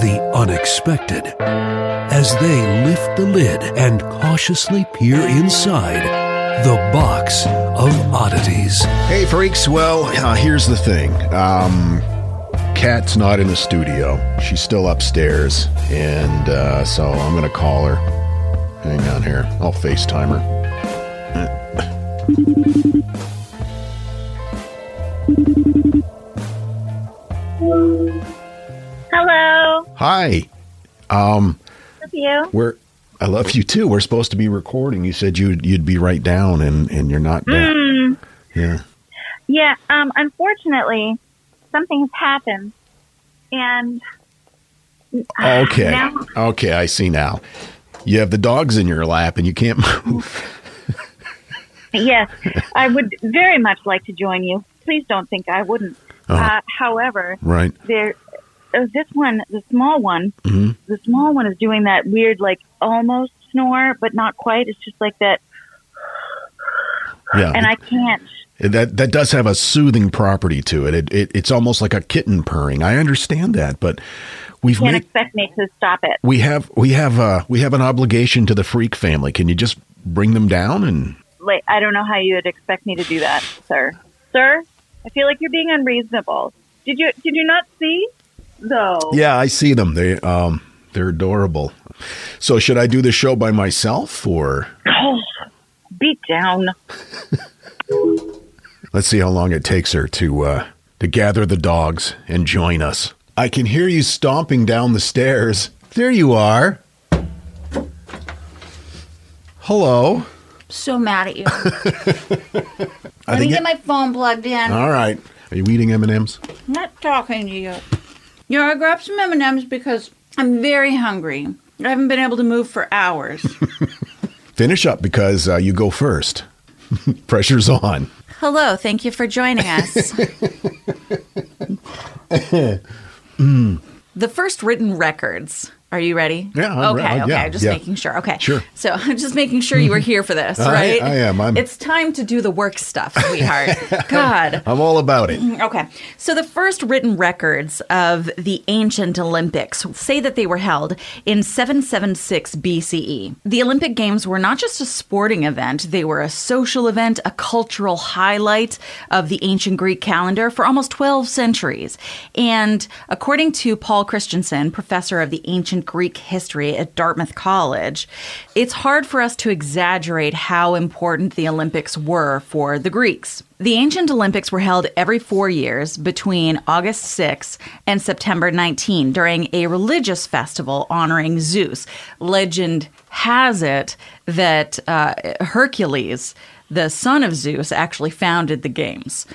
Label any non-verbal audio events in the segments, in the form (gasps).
the unexpected as they lift the lid and cautiously peer inside the box of oddities. Hey, freaks. Well, uh, here's the thing. Um, Kat's not in the studio. She's still upstairs. And uh, so I'm going to call her. Hang on here. I'll FaceTime her. Hi. Um, Love you. we're. I love you too. We're supposed to be recording. You said you'd you'd be right down, and and you're not down. Yeah. Yeah. Um. Unfortunately, something has happened, and (sighs) Okay. Now- Okay. I see now. You have the dogs in your lap, and you can't move. (laughs) yes, I would very much like to join you. Please don't think I wouldn't. Uh, however, right. there, uh, this one, the small one, Mm-hmm. the small one is doing that weird, like almost snore, but not quite. It's just like that, Yeah. and I can't. That that does have a soothing property to it. It, it it's almost like a kitten purring. I understand that, but we've Can't made expect me to stop it. we have we have uh we have an obligation to the freak family. Can you just bring them down and Like, I don't know how you would expect me to do that, sir. Sir, I feel like you're being unreasonable. Did you did you not see? Though. Yeah, I see them. They um they're adorable. So should I do the show by myself or (sighs) Oh, beat down. (laughs) let's see how long it takes her to uh to gather the dogs and join us. I can hear you stomping down the stairs. There you are. Hello. So mad at you. (laughs) Let me get it- my phone plugged in. All right. Are you eating M&Ms? I'm not talking to you. You know, I grabbed some M&Ms because I'm very hungry. I haven't been able to move for hours. (laughs) Finish up because uh, you go first. (laughs) Pressure's on. Hello, thank you for joining us. (laughs) The first written records. Are you ready? Yeah, I'm okay. uh, okay, yeah, just yeah. making sure. Okay, Sure. So I'm (laughs) just making sure you were here for this, (laughs) right? I am. I'm- It's time to do the work stuff, sweetheart. (laughs) God. I'm all about it. Okay. So the first written records of the ancient Olympics say that they were held in 776 BCE. The Olympic Games were not just a sporting event, they were a social event, a cultural highlight of the ancient Greek calendar for almost 12 centuries. And according to Paul Christesen, professor of the ancient Greek history at Dartmouth College, it's hard for us to exaggerate how important the Olympics were for the Greeks. The ancient Olympics were held every four years between August 6 and September 19 during a religious festival honoring Zeus. Legend has it that uh, Hercules, the son of Zeus, actually founded the games.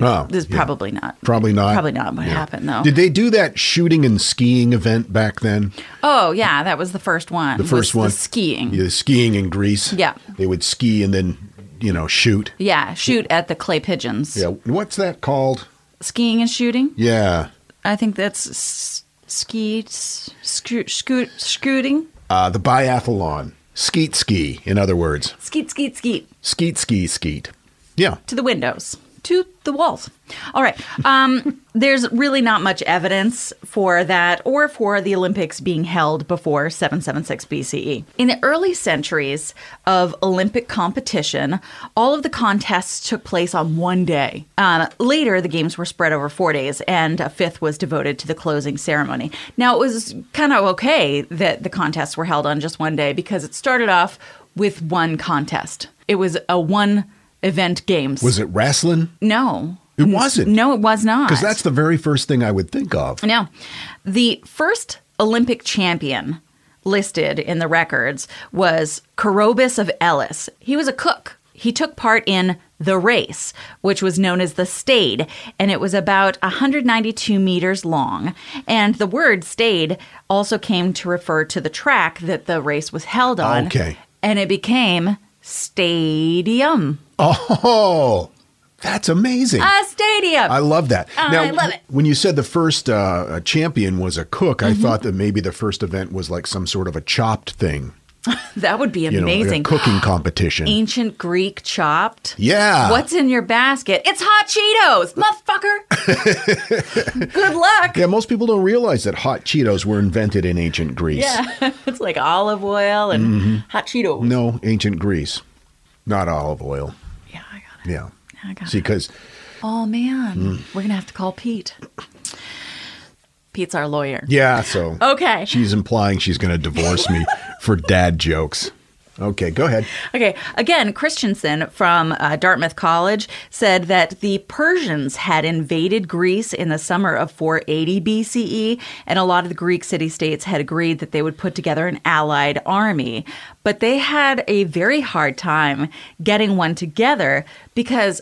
Oh, This is yeah. probably not. Probably not. Probably not what Yeah. happened, though. Did they do that shooting and skiing event back then? oh, yeah, that was the first one. The first was one? The skiing. Yeah, skiing in Greece. Yeah. They would ski and then, you know, shoot. Yeah, shoot at the clay pigeons. Yeah. What's that called? Skiing and shooting? Yeah. I think that's s- ski, s- scoot, scoot, scooting. Uh, the biathlon. Skeet ski, in other words. Skeet, skeet, skeet. Skeet ski skeet. Yeah. to the windows, to the walls. All right. Um, (laughs) there's really not much evidence for that or for the Olympics being held before 776 BCE. In the early centuries of Olympic competition, all of the contests took place on one day. Um, later, the games were spread over four days, and a fifth was devoted to the closing ceremony. Now, it was kind of okay that the contests were held on just one day because it started off with one contest. It was a one event games. Was it wrestling? No. It wasn't. No, it was not. Because that's the very first thing I would think of. No. The first Olympic champion listed in the records was Coroebus of Elis. He was a cook. He took part in the race, which was known as the Stade, and it was about 192 meters long. And the word Stade also came to refer to the track that the race was held on. Okay. And it became Stadium. Oh, that's amazing. A stadium. I love that. I now, love it. when you said the first uh, champion was a cook, Mm-hmm. I thought that maybe the first event was like some sort of a chopped thing. (laughs) that would be You know, like a amazing. cooking (gasps) competition. Ancient Greek chopped. Yeah. What's in your basket? It's hot Cheetos, motherfucker. (laughs) Good luck. Yeah, most people don't realize that hot Cheetos were invented in ancient Greece. Yeah. (laughs) it's like olive oil and Mm-hmm. hot Cheetos. No, ancient Greece. Not olive oil. Yeah, I got it. Yeah. I got See, it. because Oh man, Mm. we're gonna have to call Pete. Pete's our lawyer. yeah, so (laughs) Okay. she's implying she's going to divorce me for dad jokes. Okay, go ahead. Okay. Again, Christesen from uh, Dartmouth College said that the Persians had invaded Greece in the summer of 480 BCE, and a lot of the Greek city states had agreed that they would put together an allied army. But they had a very hard time getting one together because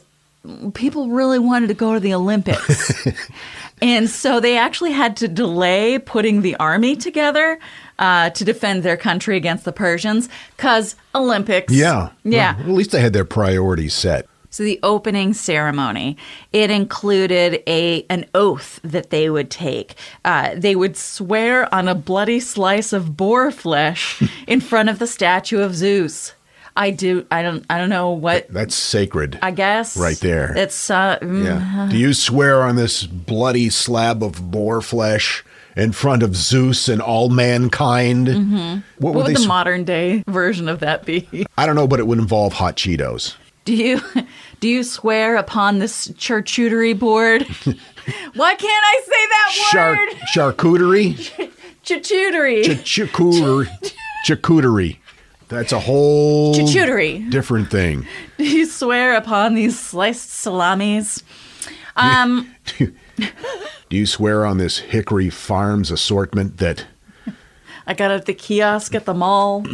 people really wanted to go to the Olympics. (laughs) and so they actually had to delay putting the army together uh, to defend their country against the Persians because Olympics. Yeah. Yeah. Well, at least they had their priorities set. So the opening ceremony, it included a an oath that they would take. Uh, they would swear on a bloody slice of boar flesh (laughs) in front of the statue of Zeus. I do. I don't. I don't know what. That's sacred. I guess Right there. It's uh, mm, yeah. Do you swear on this bloody slab of boar flesh in front of Zeus and all mankind? Mm-hmm. What, What would the s- modern day version of that be? (laughs) I don't know, but it would involve hot Cheetos. Do you (laughs) do you swear upon this charcuterie board? (laughs) Why can't I say that Char- word? charcuterie, Charcuterie. Ch- charcuterie, charcuterie. That's a whole Charcuterie. different thing. Do (laughs) you swear upon these sliced salamis? Um, (laughs) Do you swear on this Hickory Farms assortment that (laughs) I got at the kiosk at the mall.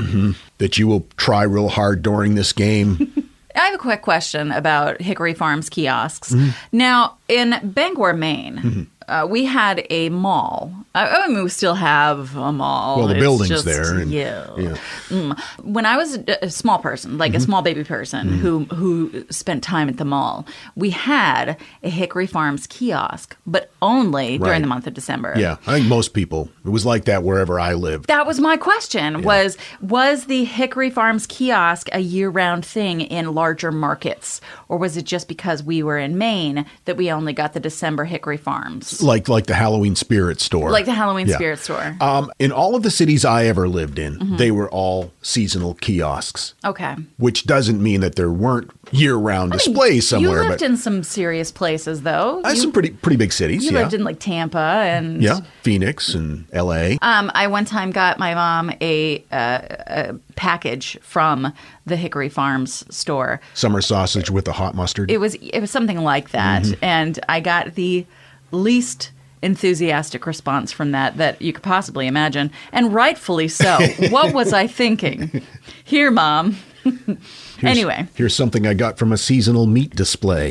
that you will try real hard during this game? I have a quick question about Hickory Farms kiosks. Mm-hmm. Now, in Bangor, Maine, uh, we had a mall. I, I mean, we still have a mall. Well, the It's building's just- there. and- yeah. yeah. when I was a, a small person, like Mm-hmm. a small baby person who who spent time at the mall, we had a Hickory Farms kiosk, but only Right. during the month of December. Yeah, I think most people. It was like that wherever I lived. That was my question. Was was the Hickory Farms kiosk a year-round thing in larger markets, or was it just because we were in Maine that we only got the December Hickory Farms, Like like the Halloween spirit store. like the Halloween Yeah. Spirit Store? Um, in all of the cities I ever lived in, Mm-hmm. they were all seasonal kiosks, okay. which doesn't mean that there weren't year-round displays somewhere. You lived but in some serious places, though. uh, You, some pretty pretty big cities. you yeah, lived in like Tampa and yeah, Phoenix and L.A. Um, I one time got my mom a, uh, a package from the Hickory Farms store. Summer sausage with the hot mustard. It was it was something like that, Mm-hmm. and I got the least enthusiastic response from that that you could possibly imagine, and rightfully so. (laughs) what was I thinking? Here, mom. Here's- anyway. here's something I got from a seasonal meat display.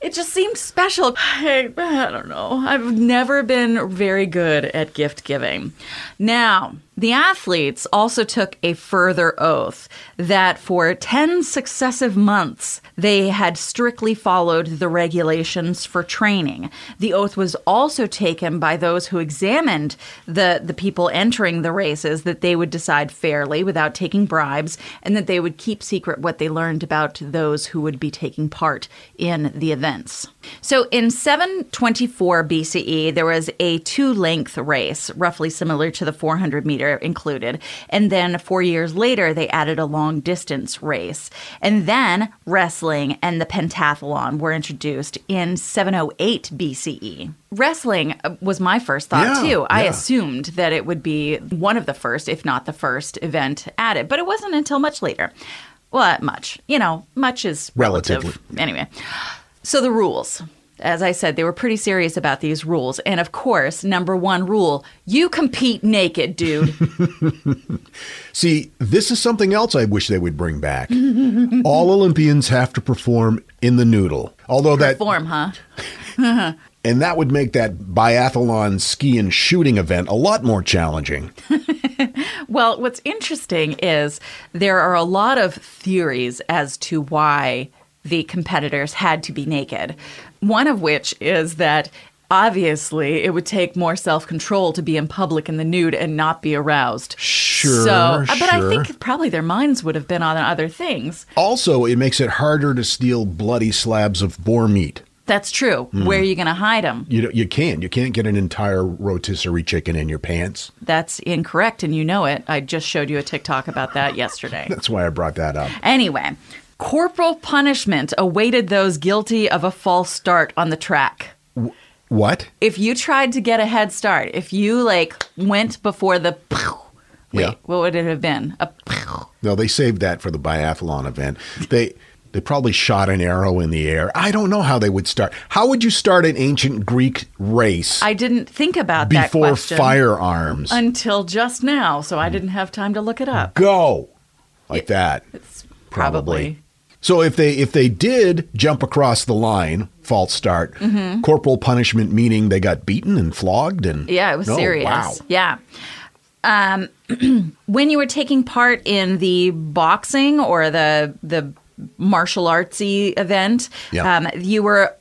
It just seemed special. I, I don't know. I've never been very good at gift giving. Now, The athletes also took a further oath that for 10 successive months they had strictly followed the regulations for training. The oath was also taken by those who examined the, the people entering the races that they would decide fairly without taking bribes and that they would keep secret what they learned about those who would be taking part in the events. So in 724 BCE, there was a two length race, roughly similar to the 400 meter included. And then four years later, they added a long distance race. And then wrestling and the pentathlon were introduced in 708 BCE. Wrestling uh, was my first thought, Yeah, too. I yeah. assumed that it would be one of the first, if not the first, event added, but it wasn't until much later. Well, much. You know, much is relative. Relatively. Anyway. So the rules. As I said, they were pretty serious about these rules. And of course, number one rule you compete naked, dude. (laughs) See, this is something else I wish they would bring back. (laughs) All Olympians have to perform in the noodle. Although that Form, huh? (laughs) and that would make that biathlon ski and shooting event a lot more challenging. Well, what's interesting is there are a lot of theories as to why the competitors had to be naked. One of which is that obviously it would take more self control to be in public in the nude and not be aroused. Sure, So, uh, but I think probably their minds would have been on other things. Also, it makes it harder to steal bloody slabs of boar meat. That's true. Hmm. Where are you going to hide them? You you can't you can't get an entire rotisserie chicken in your pants. That's incorrect, and you know it. I just showed you a TikTok about that (laughs) yesterday. That's why I brought that up. Anyway, corporal punishment awaited those guilty of a false start on the track. What? If you tried to get a head start, if you like went before the (laughs) wait, Yeah. what would it have been? A (laughs) No, they saved that for the biathlon event. They they probably shot an arrow in the air. I don't know how they would start. How would you start an ancient Greek race I didn't think about that before firearms? until just now, so I didn't have time to look it up. Go like that. It's Probably. probably. So if they if they did jump across the line, false start, Mm-hmm. corporal punishment meaning they got beaten and flogged and Yeah, it was Oh, serious. Wow. Yeah. Um, (clears throat) when you were taking part in the boxing or the the martial artsy event, Yeah. um, you were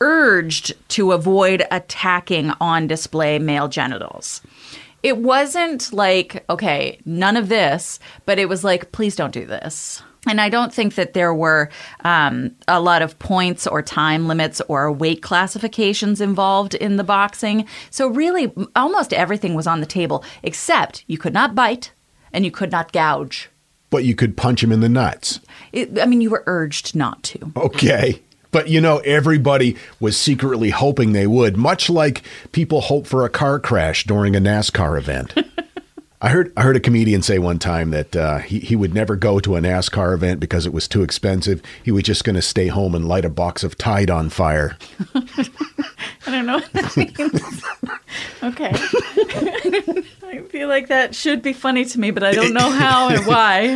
urged to avoid attacking on display male genitals. It wasn't like, okay, none of this, but it was like, please don't do this. And I don't think that there were um, a lot of points or time limits or weight classifications involved in the boxing. So, really, almost everything was on the table, except you could not bite and you could not gouge. But you could punch him in the nuts. It, I mean, you were urged not to. Okay. But you know, everybody was secretly hoping they would, much like people hope for a car crash during a NASCAR event. (laughs) I heard I heard a comedian say one time that uh, he he would never go to a NASCAR event because it was too expensive. He was just going to stay home and light a box of Tide on fire. (laughs) I don't know what that (laughs) means. okay. (laughs) I feel like that should be funny to me, but I don't know how and why.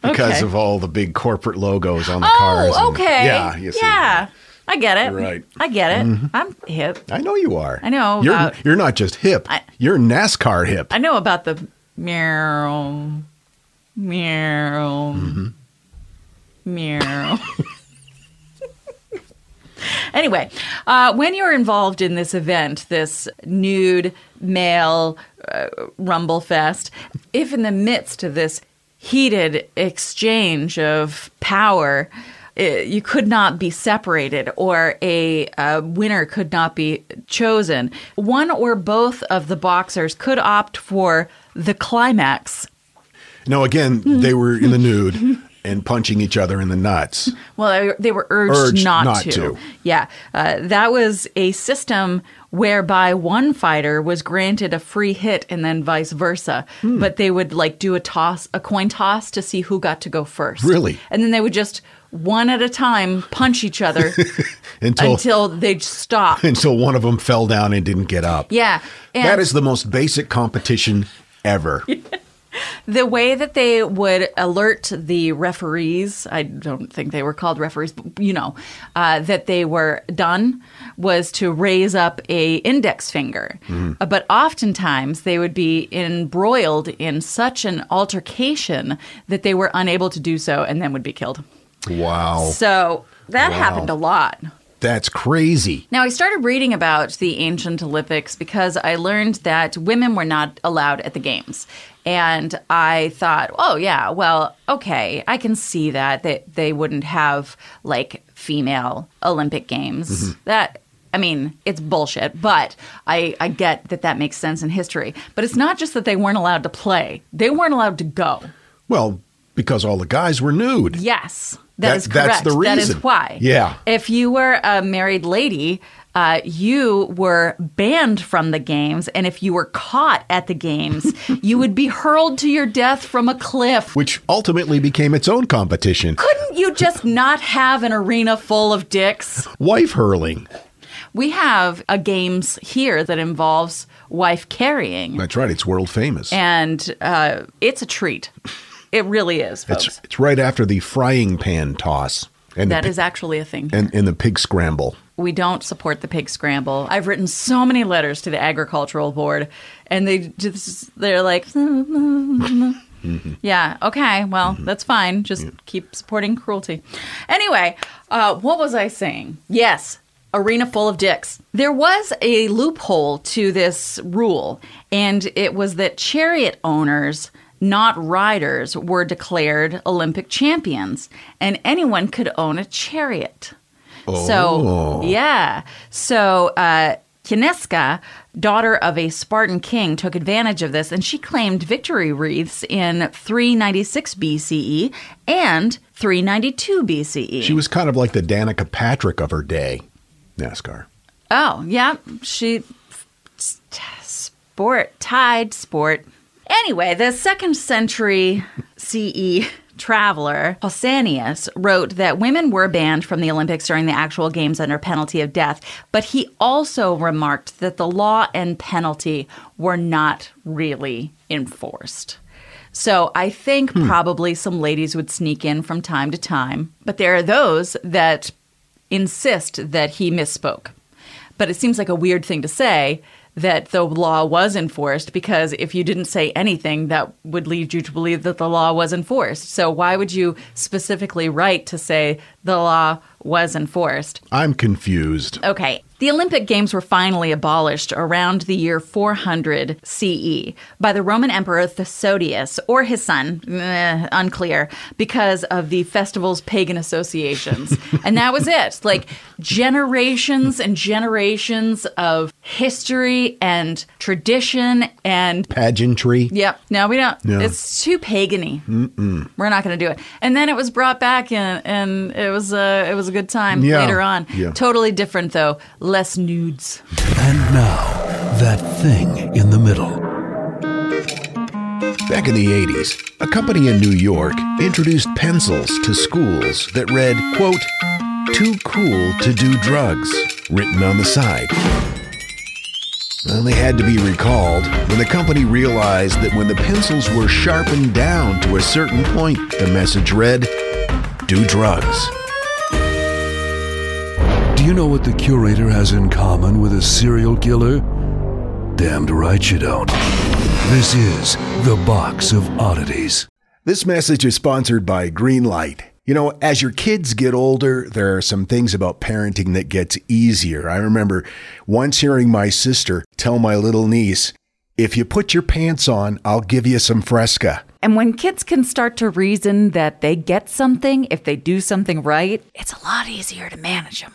because Okay. of all the big corporate logos on the Oh, cars. and- okay. yeah, see. I get it. Right. Mm-hmm. I get it. I'm hip. I know you are. I know You're about- you're not just hip. I- you're NASCAR hip. I know about the meow, meow, Mm-hmm. meow. anyway, uh, when you're involved in this event, this nude male uh, rumble fest, if in the midst of this heated exchange of power, you could not be separated or a, uh winner could not be chosen. One or both of the boxers could opt for the climax. No, again, they were in the nude (laughs) and punching each other in the nuts. Well, they, they were urged, Urged not, not to. to. Yeah, uh, that was a system whereby one fighter was granted a free hit and then vice versa. Hmm. But they would like do a toss, a coin toss to see who got to go first. Really? And then they would just one at a time punch each other (laughs) Until until they'd stop. (laughs) until one of them fell down and didn't get up. Yeah. That is the most basic competition ever. (laughs) the way that they would alert the referees, I don't think they were called referees, but you know, uh, that they were done was to raise up a index finger. Uh, but oftentimes they would be embroiled in such an altercation that they were unable to do so and then would be killed. Wow. So that Wow. happened a lot. That's crazy. Now, I started reading about the ancient Olympics because I learned that women were not allowed at the games. And I thought, oh, yeah, well, okay, I can see that, that they wouldn't have like female Olympic games. Mm-hmm. That, I mean, it's bullshit, but I, I get that that makes sense in history. But it's not just that they weren't allowed to play, they weren't allowed to go. Well, because all the guys were nude. Yes, That- that is that's correct. the That is reason. why. Yeah. If you were a married lady, uh, you were banned from the games, and if you were caught at the games, (laughs) you would be hurled to your death from a cliff. Which ultimately became its own competition. Couldn't you just not have an arena full of dicks? Wife hurling. We have a games here that involves wife carrying, That's right. It's world famous. and uh, it's a treat. (laughs) It really is, folks. it's, it's right after the frying pan toss and That the, is actually a thing. and, and the pig scramble. we don't support the pig scramble. I've written so many letters to the agricultural board, and they just they're like, (laughs) yeah, okay, well, that's fine. Just keep supporting cruelty. Anyway, uh, what was I saying? Yes. Arena full of dicks. There was a loophole to this rule, and it was that chariot owners, not riders, were declared Olympic champions, and anyone could own a chariot. So, yeah. So, uh, Cynisca, daughter of a Spartan king, took advantage of this and she claimed victory wreaths in 396 BCE and 392 BCE. She was kind of like the Danica Patrick of her day. NASCAR. Oh, yeah. She sport tied sport. Anyway, the second century CE traveler Pausanias wrote that women were banned from the Olympics during the actual games under penalty of death, but he also remarked that the law and penalty were not really enforced. So I think hmm. probably some ladies would sneak in from time to time, but there are those that insist that he misspoke. But it seems like a weird thing to say that the law was enforced because if you didn't say anything, that would lead you to believe that the law was enforced. So why would you specifically write to say the law was enforced? I'm confused. Okay. The Olympic Games were finally abolished around the year 400 CE by the Roman Emperor Thesodius or his son, eh, unclear, because of the festival's pagan associations. (laughs) and that was it. Like generations and generations of history and tradition and Pageantry. Yep. No, we don't. No. It's too pagany. Mm-mm. We're not going to do it. And then it was brought back, and and it was a it was a good time Yeah. later on. Yeah. Totally different though. Less nudes. And now, that thing in the middle. Back in the 80s, a company in New York introduced pencils to schools that read, quote, too cool to do drugs, written on the side. Well, they had to be recalled when the company realized that when the pencils were sharpened down to a certain point, the message read, do drugs. Do you know what the curator has in common with a serial killer? Damned right you don't. This is the Box of Oddities. This message is sponsored by Greenlight. You know, as your kids get older, there are some things about parenting that gets easier. I remember once hearing my sister tell my little niece, "If you put your pants on, I'll give you some Fresca." And when kids can start to reason that they get something if they do something right, it's a lot easier to manage them.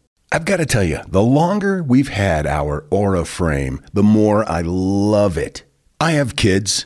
I've got to tell you, the longer we've had our Aura frame, the more I love it. I have kids,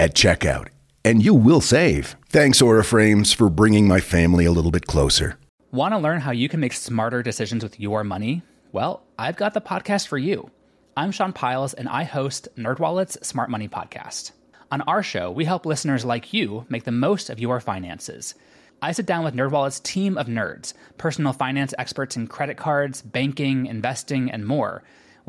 at checkout, and you will save. Thanks, Aura Frames, for bringing my family a little bit closer. Want to learn how you can make smarter decisions with your money? Well, I've got the podcast for you. I'm Sean Pyles, and I host NerdWallet's Smart Money Podcast. On our show, we help listeners like you make the most of your finances. I sit down with NerdWallet's team of nerds, personal finance experts in credit cards, banking, investing, and more –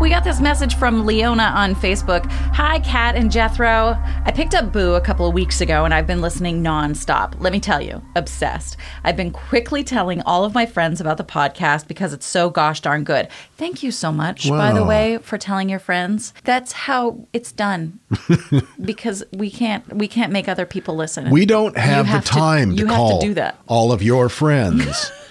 We got this message from Leona on Facebook. Hi, Kat and Jethro. I picked up Boo a couple of weeks ago and I've been listening nonstop. Let me tell you, obsessed. I've been quickly telling all of my friends about the podcast because it's so gosh darn good. Thank you so much, by the way, for telling your friends. That's how it's done. (laughs) because we can't we can't make other people listen. We don't You have, the time to, you have call to do that. all of your friends. (laughs)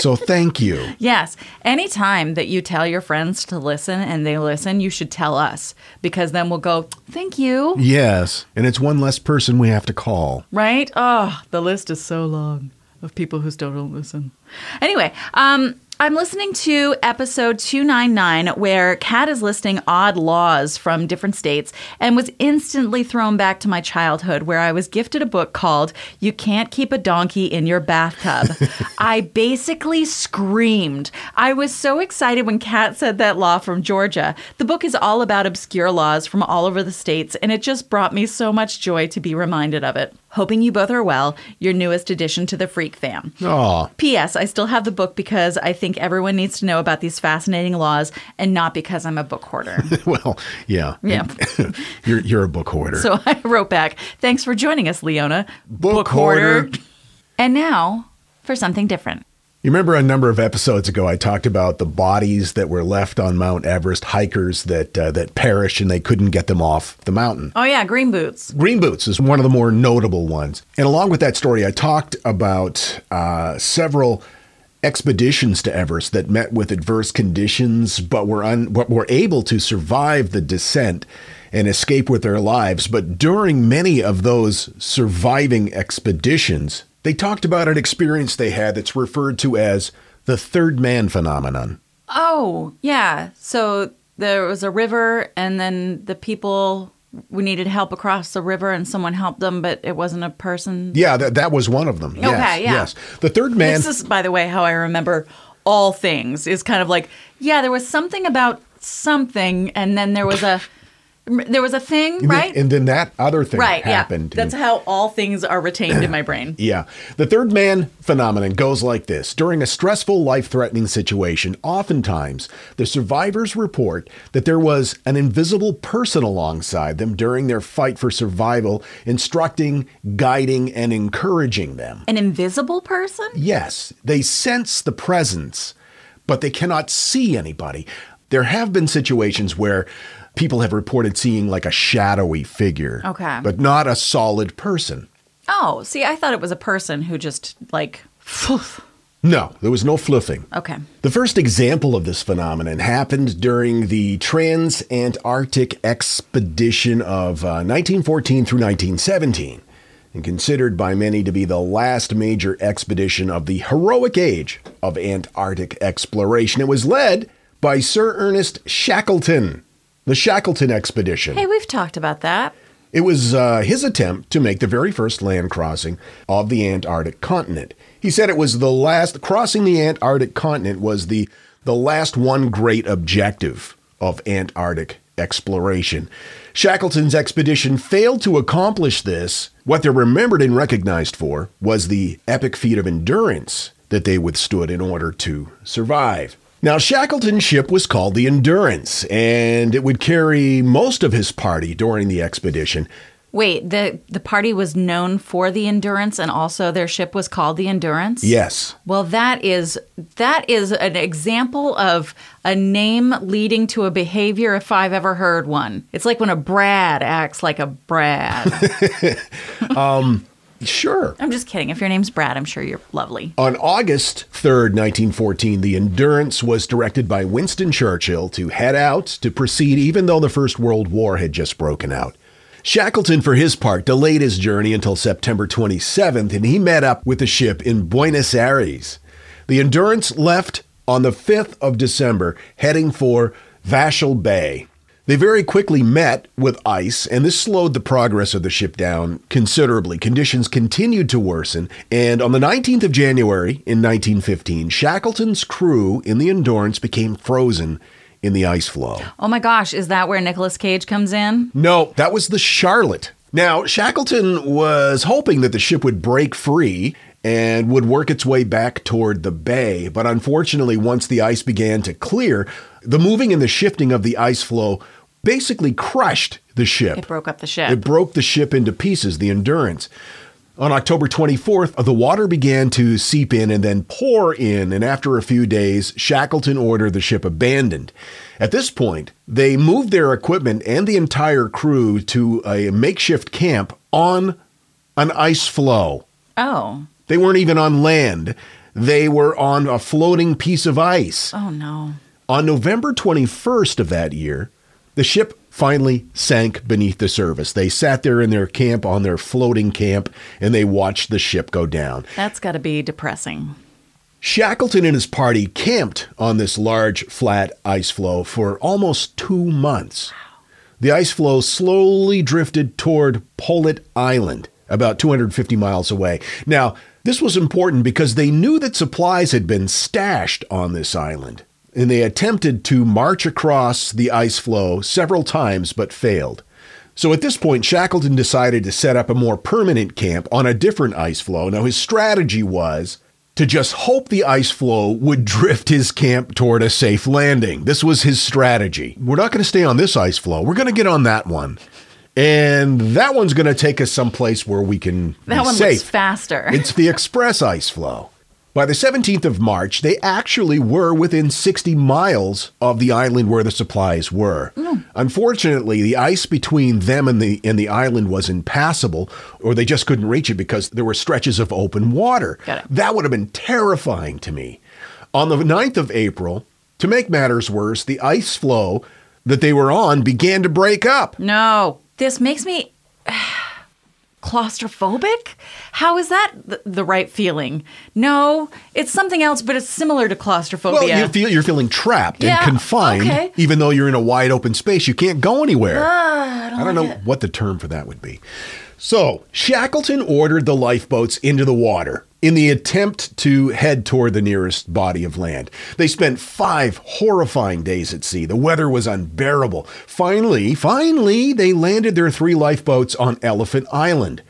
so thank you. Yes. Anytime that you tell your friends to listen and they listen, you should tell us because then we'll go, thank you. Yes, and it's one less person we have to call. Right? Oh, the list is so long of people who still don't listen. Anyway, um, I'm listening to episode 299 where Kat is listing odd laws from different states and was instantly thrown back to my childhood where I was gifted a book called You Can't Keep a Donkey in Your Bathtub. (laughs) I basically screamed. I was so excited when Kat said that law from Georgia. The book is all about obscure laws from all over the states and it just brought me so much joy to be reminded of it. Hoping you both are well, your newest addition to the Freak fam. Oh, P.S. I still have the book because I think everyone needs to know about these fascinating laws and not because I'm a book hoarder. (laughs) well, yeah. Yeah. (laughs) you're you're a book hoarder. so (laughs) I wrote back, Thanks for joining us, Leona. Book hoarder. And now for something different. You remember a number of episodes ago, I talked about the bodies that were left on Mount Everest, hikers that uh, that perished and they couldn't get them off the mountain. Oh yeah, green boots. Green Boots is one of the more notable ones. And along with that story, I talked about uh, several expeditions to Everest that met with adverse conditions, but were un- but were able to survive the descent and escape with their lives. But during many of those surviving expeditions, they talked about an experience they had that's referred to as the third man phenomenon. Oh yeah. So there was a river, and then the people we needed help across the river, and someone helped them, but it wasn't a person. Yeah, that, that was one of them. Yes, Okay, yeah. Yes. The third man. This is, by the way, how I remember all things. Is kind of like, yeah, there was something about something, and then there was a there was a thing, and then- right? And then that other thing right. happened. Yeah. That's how all things are retained in my brain. (clears throat) Yeah. The third man phenomenon goes like this. During a stressful, life threatening situation, oftentimes the survivors report that there was an invisible person alongside them during their fight for survival, instructing, guiding, and encouraging them. An invisible person? Yes, they sense the presence, but they cannot see anybody. There have been situations where people have reported seeing like a shadowy figure, Okay. but not a solid person. Oh, see, I thought it was a person who just like. No, there was no fluffing. Okay. The first example of this phenomenon happened during the Trans-Antarctic Expedition of uh, 1914 through 1917, and considered by many to be the last major expedition of the heroic age of Antarctic exploration. It was led by Sir Ernest Shackleton, the Shackleton Expedition. Hey, we've talked about that. It was uh, his attempt to make the very first land crossing of the Antarctic continent. He said it was the last crossing the Antarctic continent was the the last one great objective of Antarctic exploration. Shackleton's expedition failed to accomplish this. What they're remembered and recognized for was the epic feat of endurance that they withstood in order to survive. Now, Shackleton's ship was called the Endurance, and it would carry most of his party during the expedition. Wait, the the party was known for the endurance, and also their ship was called the Endurance. Yes. Well, that is that is an example of a name leading to a behavior if I've ever heard one. It's like when a Brad acts like a Brad. (laughs) Um, Sure. I'm just kidding. If your name's Brad, I'm sure you're lovely. On August 3rd, 1914, the Endurance was directed by Winston Churchill to head out to proceed even though the First World War had just broken out. Shackleton, for his part, delayed his journey until September 27th, and he met up with the ship in Buenos Aires. The Endurance left on the 5th of December, heading for Vahsel Bay. They very quickly met with ice, and this slowed the progress of the ship down considerably. Conditions continued to worsen, and on the 19th of January in 1915, Shackleton's crew in the Endurance became frozen in the ice floe. Oh my gosh, is that where Nicolas Cage comes in? No, that was the Charlotte. Now, Shackleton was hoping that the ship would break free and would work its way back toward the bay, but unfortunately, once the ice began to clear, the moving and the shifting of the ice floe basically crushed the ship. It broke up the ship. It broke the ship into pieces, the Endurance. On October 24th, the water began to seep in and then pour in, and after a few days, Shackleton ordered the ship abandoned. At this point, they moved their equipment and the entire crew to a makeshift camp on an ice floe. oh. They weren't even on land, they were on a floating piece of ice. Oh no. On November 21st of that year, the ship finally sank beneath the surface. They sat there in their camp on their floating camp and they watched the ship go down. That's got to be depressing. Shackleton and his party camped on this large, flat ice floe for almost two months. The ice floe slowly drifted toward Paulet Island, about 250 miles away. Now, this was important because they knew that supplies had been stashed on this island, and they attempted to march across the ice floe several times but failed. So at this point, Shackleton decided to set up a more permanent camp on a different ice floe. Now, his strategy was to just hope the ice floe would drift his camp toward a safe landing. This was his strategy. We're not going to stay on this ice floe. We're going to get on that one. And that one's going to take us someplace where we can That be one safe. looks faster. It's the (laughs) express ice flow. By the 17th of March, they actually were within 60 miles of the island where the supplies were. Mm. Unfortunately, the ice between them and the and the island was impassable, or they just couldn't reach it because there were stretches of open water. That would have been terrifying to me. On the 9th of April, to make matters worse, the ice floe that they were on began to break up. No, this makes me (sighs) claustrophobic. How is that th- the right feeling? No, it's something else, but it's similar to claustrophobia. Well, you feel you're feeling trapped Yeah, and confined, okay. even though you're in a wide open space. You can't go anywhere. Ah, I don't, I don't like know it. what the term for that would be. So, Shackleton ordered the lifeboats into the water in the attempt to head toward the nearest body of land. They spent five horrifying days at sea. The weather was unbearable. Finally, finally, they landed their three lifeboats on Elephant Island.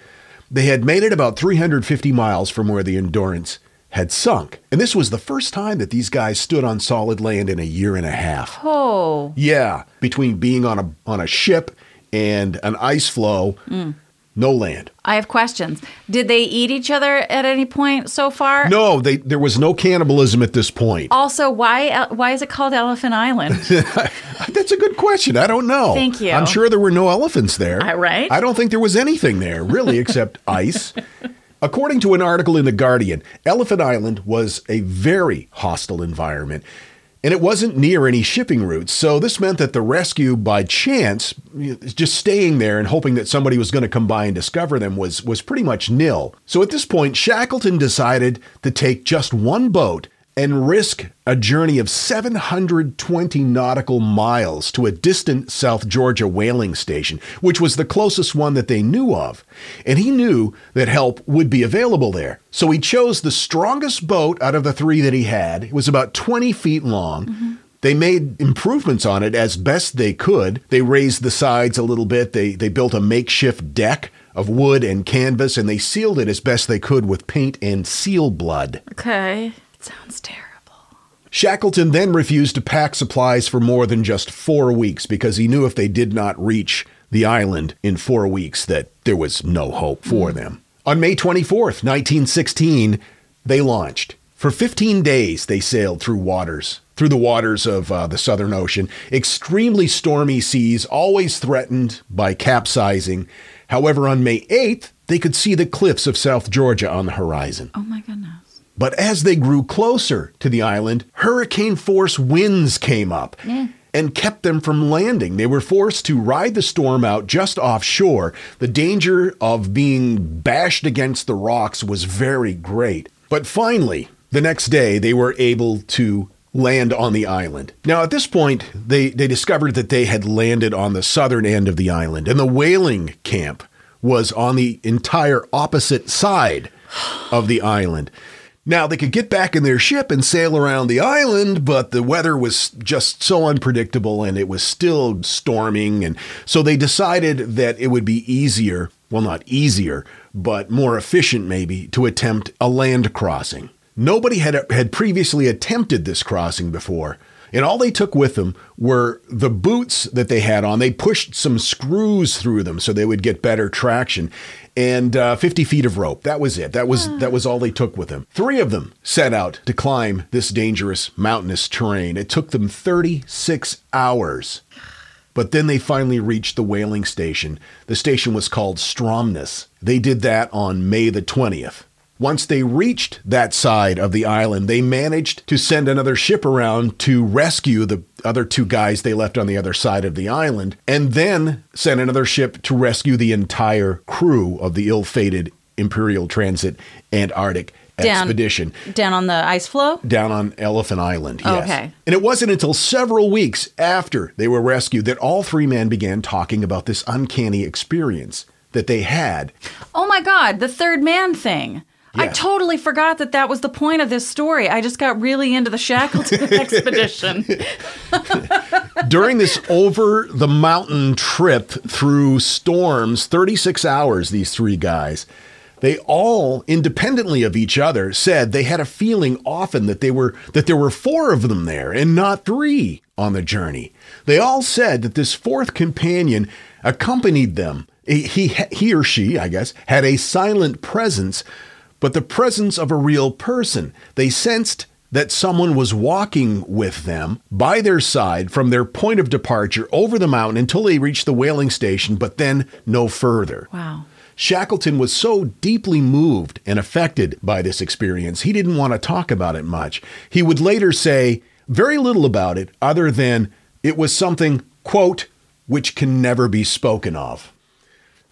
They had made it about 350 miles from where the Endurance had sunk. And this was the first time that these guys stood on solid land in a year and a half. Oh, Yeah, between being on a on a ship and an ice floe, mm. No land. I have questions. Did they eat each other at any point so far? No, they there was no cannibalism at this point. Also, why why is it called Elephant Island? (laughs) That's a good question. I don't know. Thank you. I'm sure there were no elephants there. Uh, right? I don't think there was anything there really except (laughs) ice. According to an article in The Guardian, Elephant Island was a very hostile environment. And it wasn't near any shipping routes. So this meant that the rescue by chance, just staying there and hoping that somebody was going to come by and discover them was was pretty much nil. So at this point, Shackleton decided to take just one boat and risk a journey of 720 nautical miles to a distant South Georgia whaling station, which was the closest one that they knew of. And he knew that help would be available there. So he chose the strongest boat out of the three that he had. It was about 20 feet long. Mm-hmm. They made improvements on it as best they could. They raised the sides a little bit. They, they built a makeshift deck of wood and canvas, and they sealed it as best they could with paint and seal blood. okay, sounds terrible. Shackleton then refused to pack supplies for more than just four weeks because he knew if they did not reach the island in four weeks that there was no hope for them. On May 24th, 1916, they launched. For 15 days, they sailed through waters, through the waters of uh, the Southern Ocean. Extremely stormy seas, always threatened by capsizing. However, on May 8th, they could see the cliffs of South Georgia on the horizon. Oh my goodness. But as they grew closer to the island, hurricane force winds came up and kept them from landing. They were forced to ride the storm out just offshore. The danger of being bashed against the rocks was very great. But finally, the next day, they were able to land on the island. Now, at this point, they, they discovered that they had landed on the southern end of the island, and the whaling camp was on the entire opposite side of the island. Now, they could get back in their ship and sail around the island, but the weather was just so unpredictable and it was still storming. And so they decided that it would be easier, well, not easier, but more efficient maybe, to attempt a land crossing. Nobody had, had previously attempted this crossing before. And all they took with them were the boots that they had on. They pushed some screws through them so they would get better traction, and uh, 50 feet of rope. That was it. That was that was all they took with them. Three of them set out to climb this dangerous mountainous terrain. It took them 36 hours. But then they finally reached the whaling station. The station was called Stromness. They did that on May the 20th. Once they reached that side of the island, they managed to send another ship around to rescue the other two guys they left on the other side of the island, and then sent another ship to rescue the entire crew of the ill fated Imperial Transit Antarctic Down- expedition Down on the ice floe? down on Elephant Island. Yes. Okay. And it wasn't until several weeks after they were rescued that all three men began talking about this uncanny experience that they had. Oh my God, the third man thing. I totally forgot that that was the point of this story. I just got really into the Shackleton (laughs) expedition. (laughs) During this over the mountain trip through storms, 36 hours, these three guys, they all independently of each other said they had a feeling often that they were that there were four of them there and not three on the journey. They all said that this fourth companion accompanied them. He, he, he or she, I guess, had a silent presence, but the presence of a real person. They sensed that someone was walking with them by their side from their point of departure over the mountain until they reached the whaling station, but then no further. Wow. Shackleton was so deeply moved and affected by this experience, he didn't want to talk about it much. He would later say very little about it, other than it was something, quote, which can never be spoken of.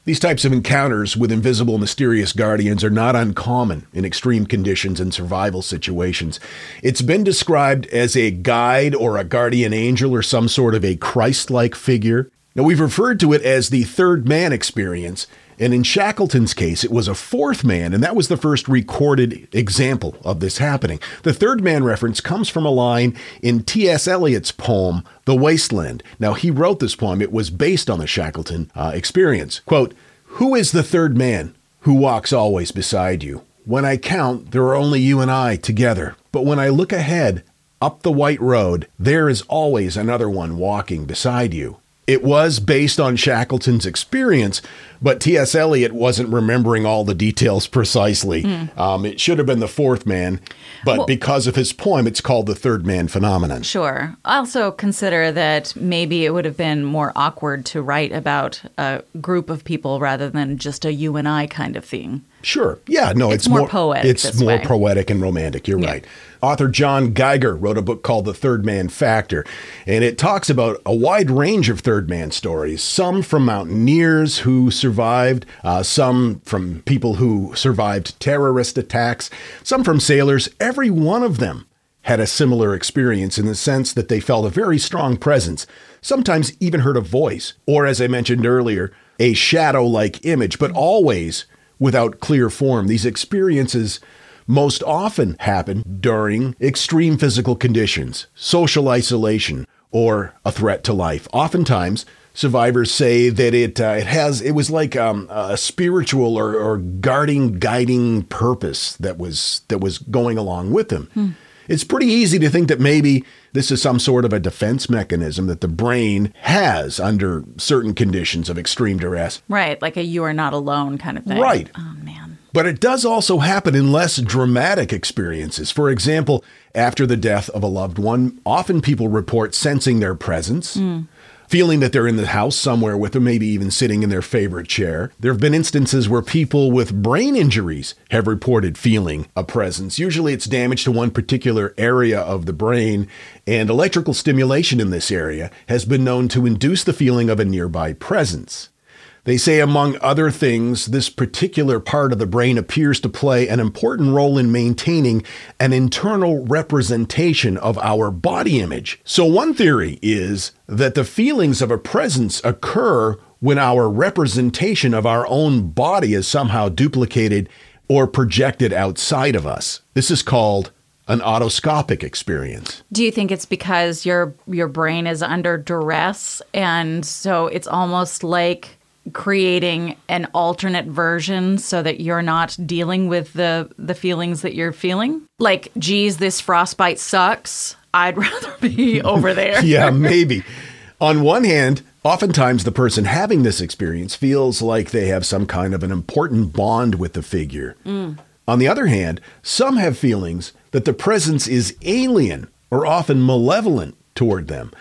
These types of encounters with invisible, mysterious guardians are not uncommon in extreme conditions and survival situations. It's been described as a guide or a guardian angel or some sort of a Christ like figure. Now, we've referred to it as the third man experience, and in Shackleton's case, it was a fourth man, and that was the first recorded example of this happening. The third man reference comes from a line in T.S. Eliot's poem, The Waste Land. Now, he wrote this poem, it was based on the Shackleton uh, experience. Quote, Who is the third man who walks always beside you? When I count, there are only you and I together. But when I look ahead, up the white road, there is always another one walking beside you. It was based on Shackleton's experience, but T.S. Eliot wasn't remembering all the details precisely. Hmm. Um, it should have been the fourth man, but Well- because of his poem, it's called the third man phenomenon. Sure. Also consider that maybe it would have been more awkward to write about a group of people rather than just a you and I kind of thing. Sure. Yeah, no, it's, It's more poetic It's more way. poetic and romantic. You're right. Author John Geiger wrote a book called The Third Man Factor, and it talks about a wide range of third man stories, some from mountaineers who survived, uh, some from people who survived terrorist attacks, some from sailors. Every one of them had a similar experience in the sense that they felt a very strong presence, sometimes even heard a voice, or as I mentioned earlier, a shadow like image, but always without clear form. These experiences most often happen during extreme physical conditions, social isolation, or a threat to life. Oftentimes, survivors say that it uh, it has it was like um, a spiritual or, or guarding, guiding purpose that was that was going along with them. It's pretty easy to think that maybe this is some sort of a defense mechanism that the brain has under certain conditions of extreme duress. Right, like a you are not alone kind of thing. Right. Oh man. But it does also happen in less dramatic experiences. For example, after the death of a loved one, often people report sensing their presence, hmm. Feeling that they're in the house somewhere with them, maybe even sitting in their favorite chair. There have been instances where people with brain injuries have reported feeling a presence. Usually it's damage to one particular area of the brain, and electrical stimulation in this area has been known to induce the feeling of a nearby presence. They say, among other things, this particular part of the brain appears to play an important role in maintaining an internal representation of our body image. So, one theory is that the feelings of a presence occur when our representation of our own body is somehow duplicated or projected outside of us. This is called an autoscopic experience. Do you think it's because your your brain is under duress and so it's almost like creating an alternate version so that you're not dealing with the the feelings that you're feeling? Like, geez, this frostbite sucks. I'd (laughs) rather be over there. (laughs) yeah, maybe. On one hand, oftentimes the person having this experience feels like they have some kind of an important bond with the figure. Mm. On the other hand, some have feelings that the presence is alien or often malevolent toward them.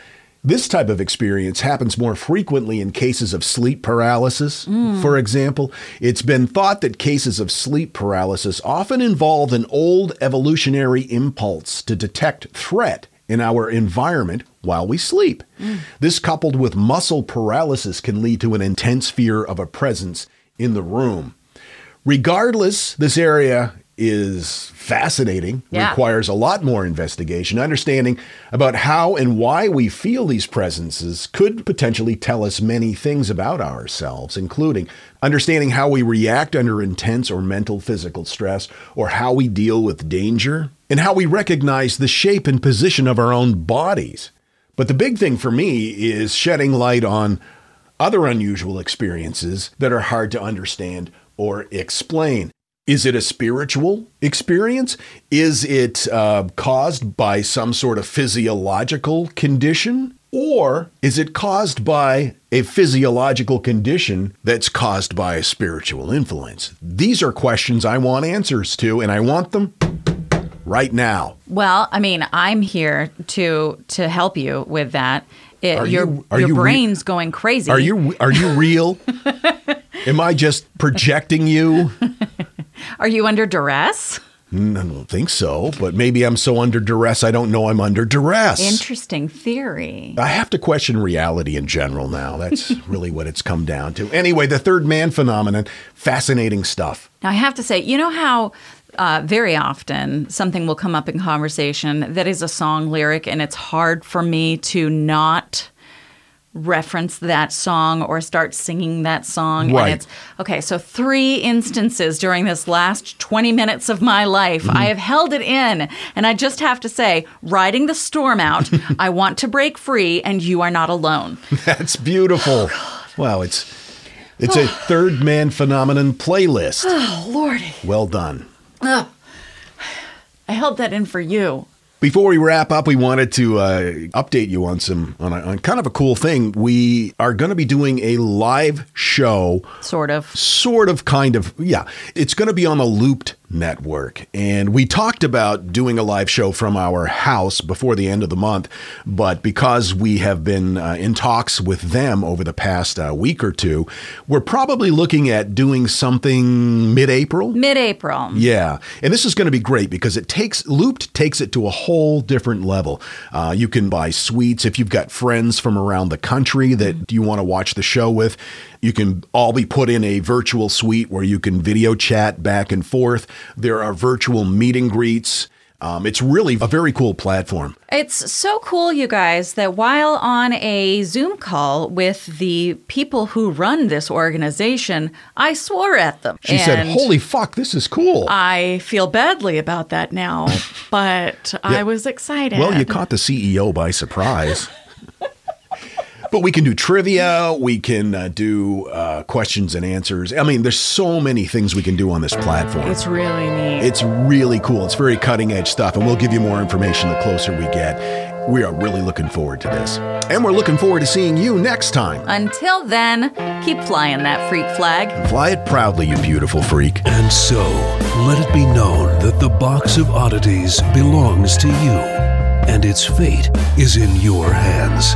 This type of experience happens more frequently in cases of sleep paralysis. Mm. For example, it's been thought that cases of sleep paralysis often involve an old evolutionary impulse to detect threat in our environment while we sleep. Mm. This, coupled with muscle paralysis, can lead to an intense fear of a presence in the room. Regardless, this area is fascinating, Yeah. requires a lot more investigation. Understanding about how and why we feel these presences could potentially tell us many things about ourselves, including understanding how we react under intense or mental physical stress, or how we deal with danger, and how we recognize the shape and position of our own bodies. But the big thing for me is shedding light on other unusual experiences that are hard to understand or explain. Is it a spiritual experience? Is it uh, caused by some sort of physiological condition? Or is it caused by a physiological condition that's caused by a spiritual influence? These are questions I want answers to, and I want them right now. Well, I mean, I'm here to to help you with that. It, your you- your you re- brain's going crazy. Are you are you real? (laughs) Am I just projecting you? (laughs) Are you under duress? Mm, I don't think so, but maybe I'm so under duress I don't know I'm under duress. Interesting theory. I have to question reality in general now. That's (laughs) really what it's come down to. Anyway, the third man phenomenon, fascinating stuff. Now, I have to say, you know how uh, very often something will come up in conversation that is a song lyric, and it's hard for me to not reference that song or start singing that song. Right. And it's okay. So, three instances during this last 20 minutes of my life, Mm-hmm. I have held it in. And I just have to say, riding the storm out, (laughs) I want to break free, and you are not alone. (laughs) That's beautiful. wow, it's it's a (sighs) third man phenomenon playlist. Oh, Lordy. Well done. Ugh. I held that in for you. Before we wrap up, we wanted to uh, update you on some on, a, on kind of a cool thing. We are going to be doing a live show, Sort of. sort of, kind of. Yeah, it's going to be on the Looped network, and we talked about doing a live show from our house before the end of the month, but because we have been uh, in talks with them over the past uh, week or two, we're probably looking at doing something mid-April. Mid April. Yeah, and this is going to be great because it takes Looped takes it to a whole different level. Uh, you can buy suites if you've got friends from around the country that you want to watch the show with. You can all be put in a virtual suite where you can video chat back and forth. There are virtual meet and greets. Um, it's really a very cool platform. It's so cool, you guys, that while on a Zoom call with the people who run this organization, I swore at them. She said, "Holy fuck, this is cool." I feel badly about that now, (laughs) but I was excited. Well, you caught the CEO by surprise. (laughs) but we can do trivia. We can uh, do uh, questions and answers. I mean, there's so many things we can do on this platform. It's really neat. It's really cool. It's very cutting edge stuff, and we'll give you more information the closer we get. We are really looking forward to this. And we're looking forward to seeing you next time. Until then, keep flying that freak flag. Fly it proudly, you beautiful freak. And so, let it be known that the box of oddities belongs to you, and its fate is in your hands.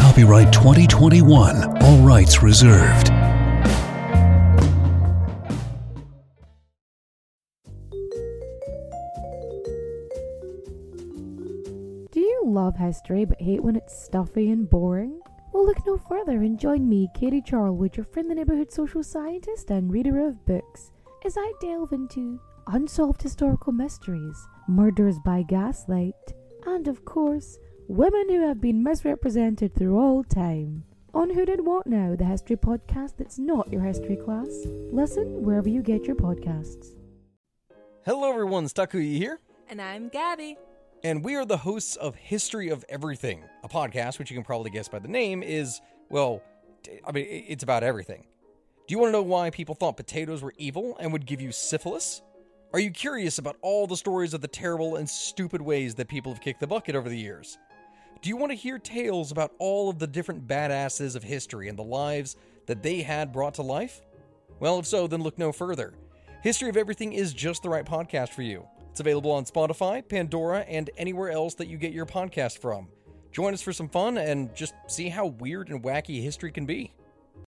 Copyright 2021. All rights reserved. Do you love history but hate when it's stuffy and boring? Well, look no further and join me, Katie Charlwood, your friend, the neighbourhood social scientist and reader of books, as I delve into unsolved historical mysteries, murders by gaslight, and of course, women who have been misrepresented through all time. On Who Did What Now, the history podcast that's not your history class. Listen wherever you get your podcasts. Hello, everyone. Stakuyi here, And I'm Gabby. and we are the hosts of History of Everything, a podcast which you can probably guess by the name is, well, I mean, it's about everything. Do you want to know why people thought potatoes were evil and would give you syphilis? Are you curious about all the stories of the terrible and stupid ways that people have kicked the bucket over the years? Do you want to hear tales about all of the different badasses of history and the lives that they had brought to life? Well, if so, then look no further. History of Everything is just the right podcast for you. It's available on Spotify, Pandora, and anywhere else that you get your podcast from. Join us for some fun and just see how weird and wacky history can be.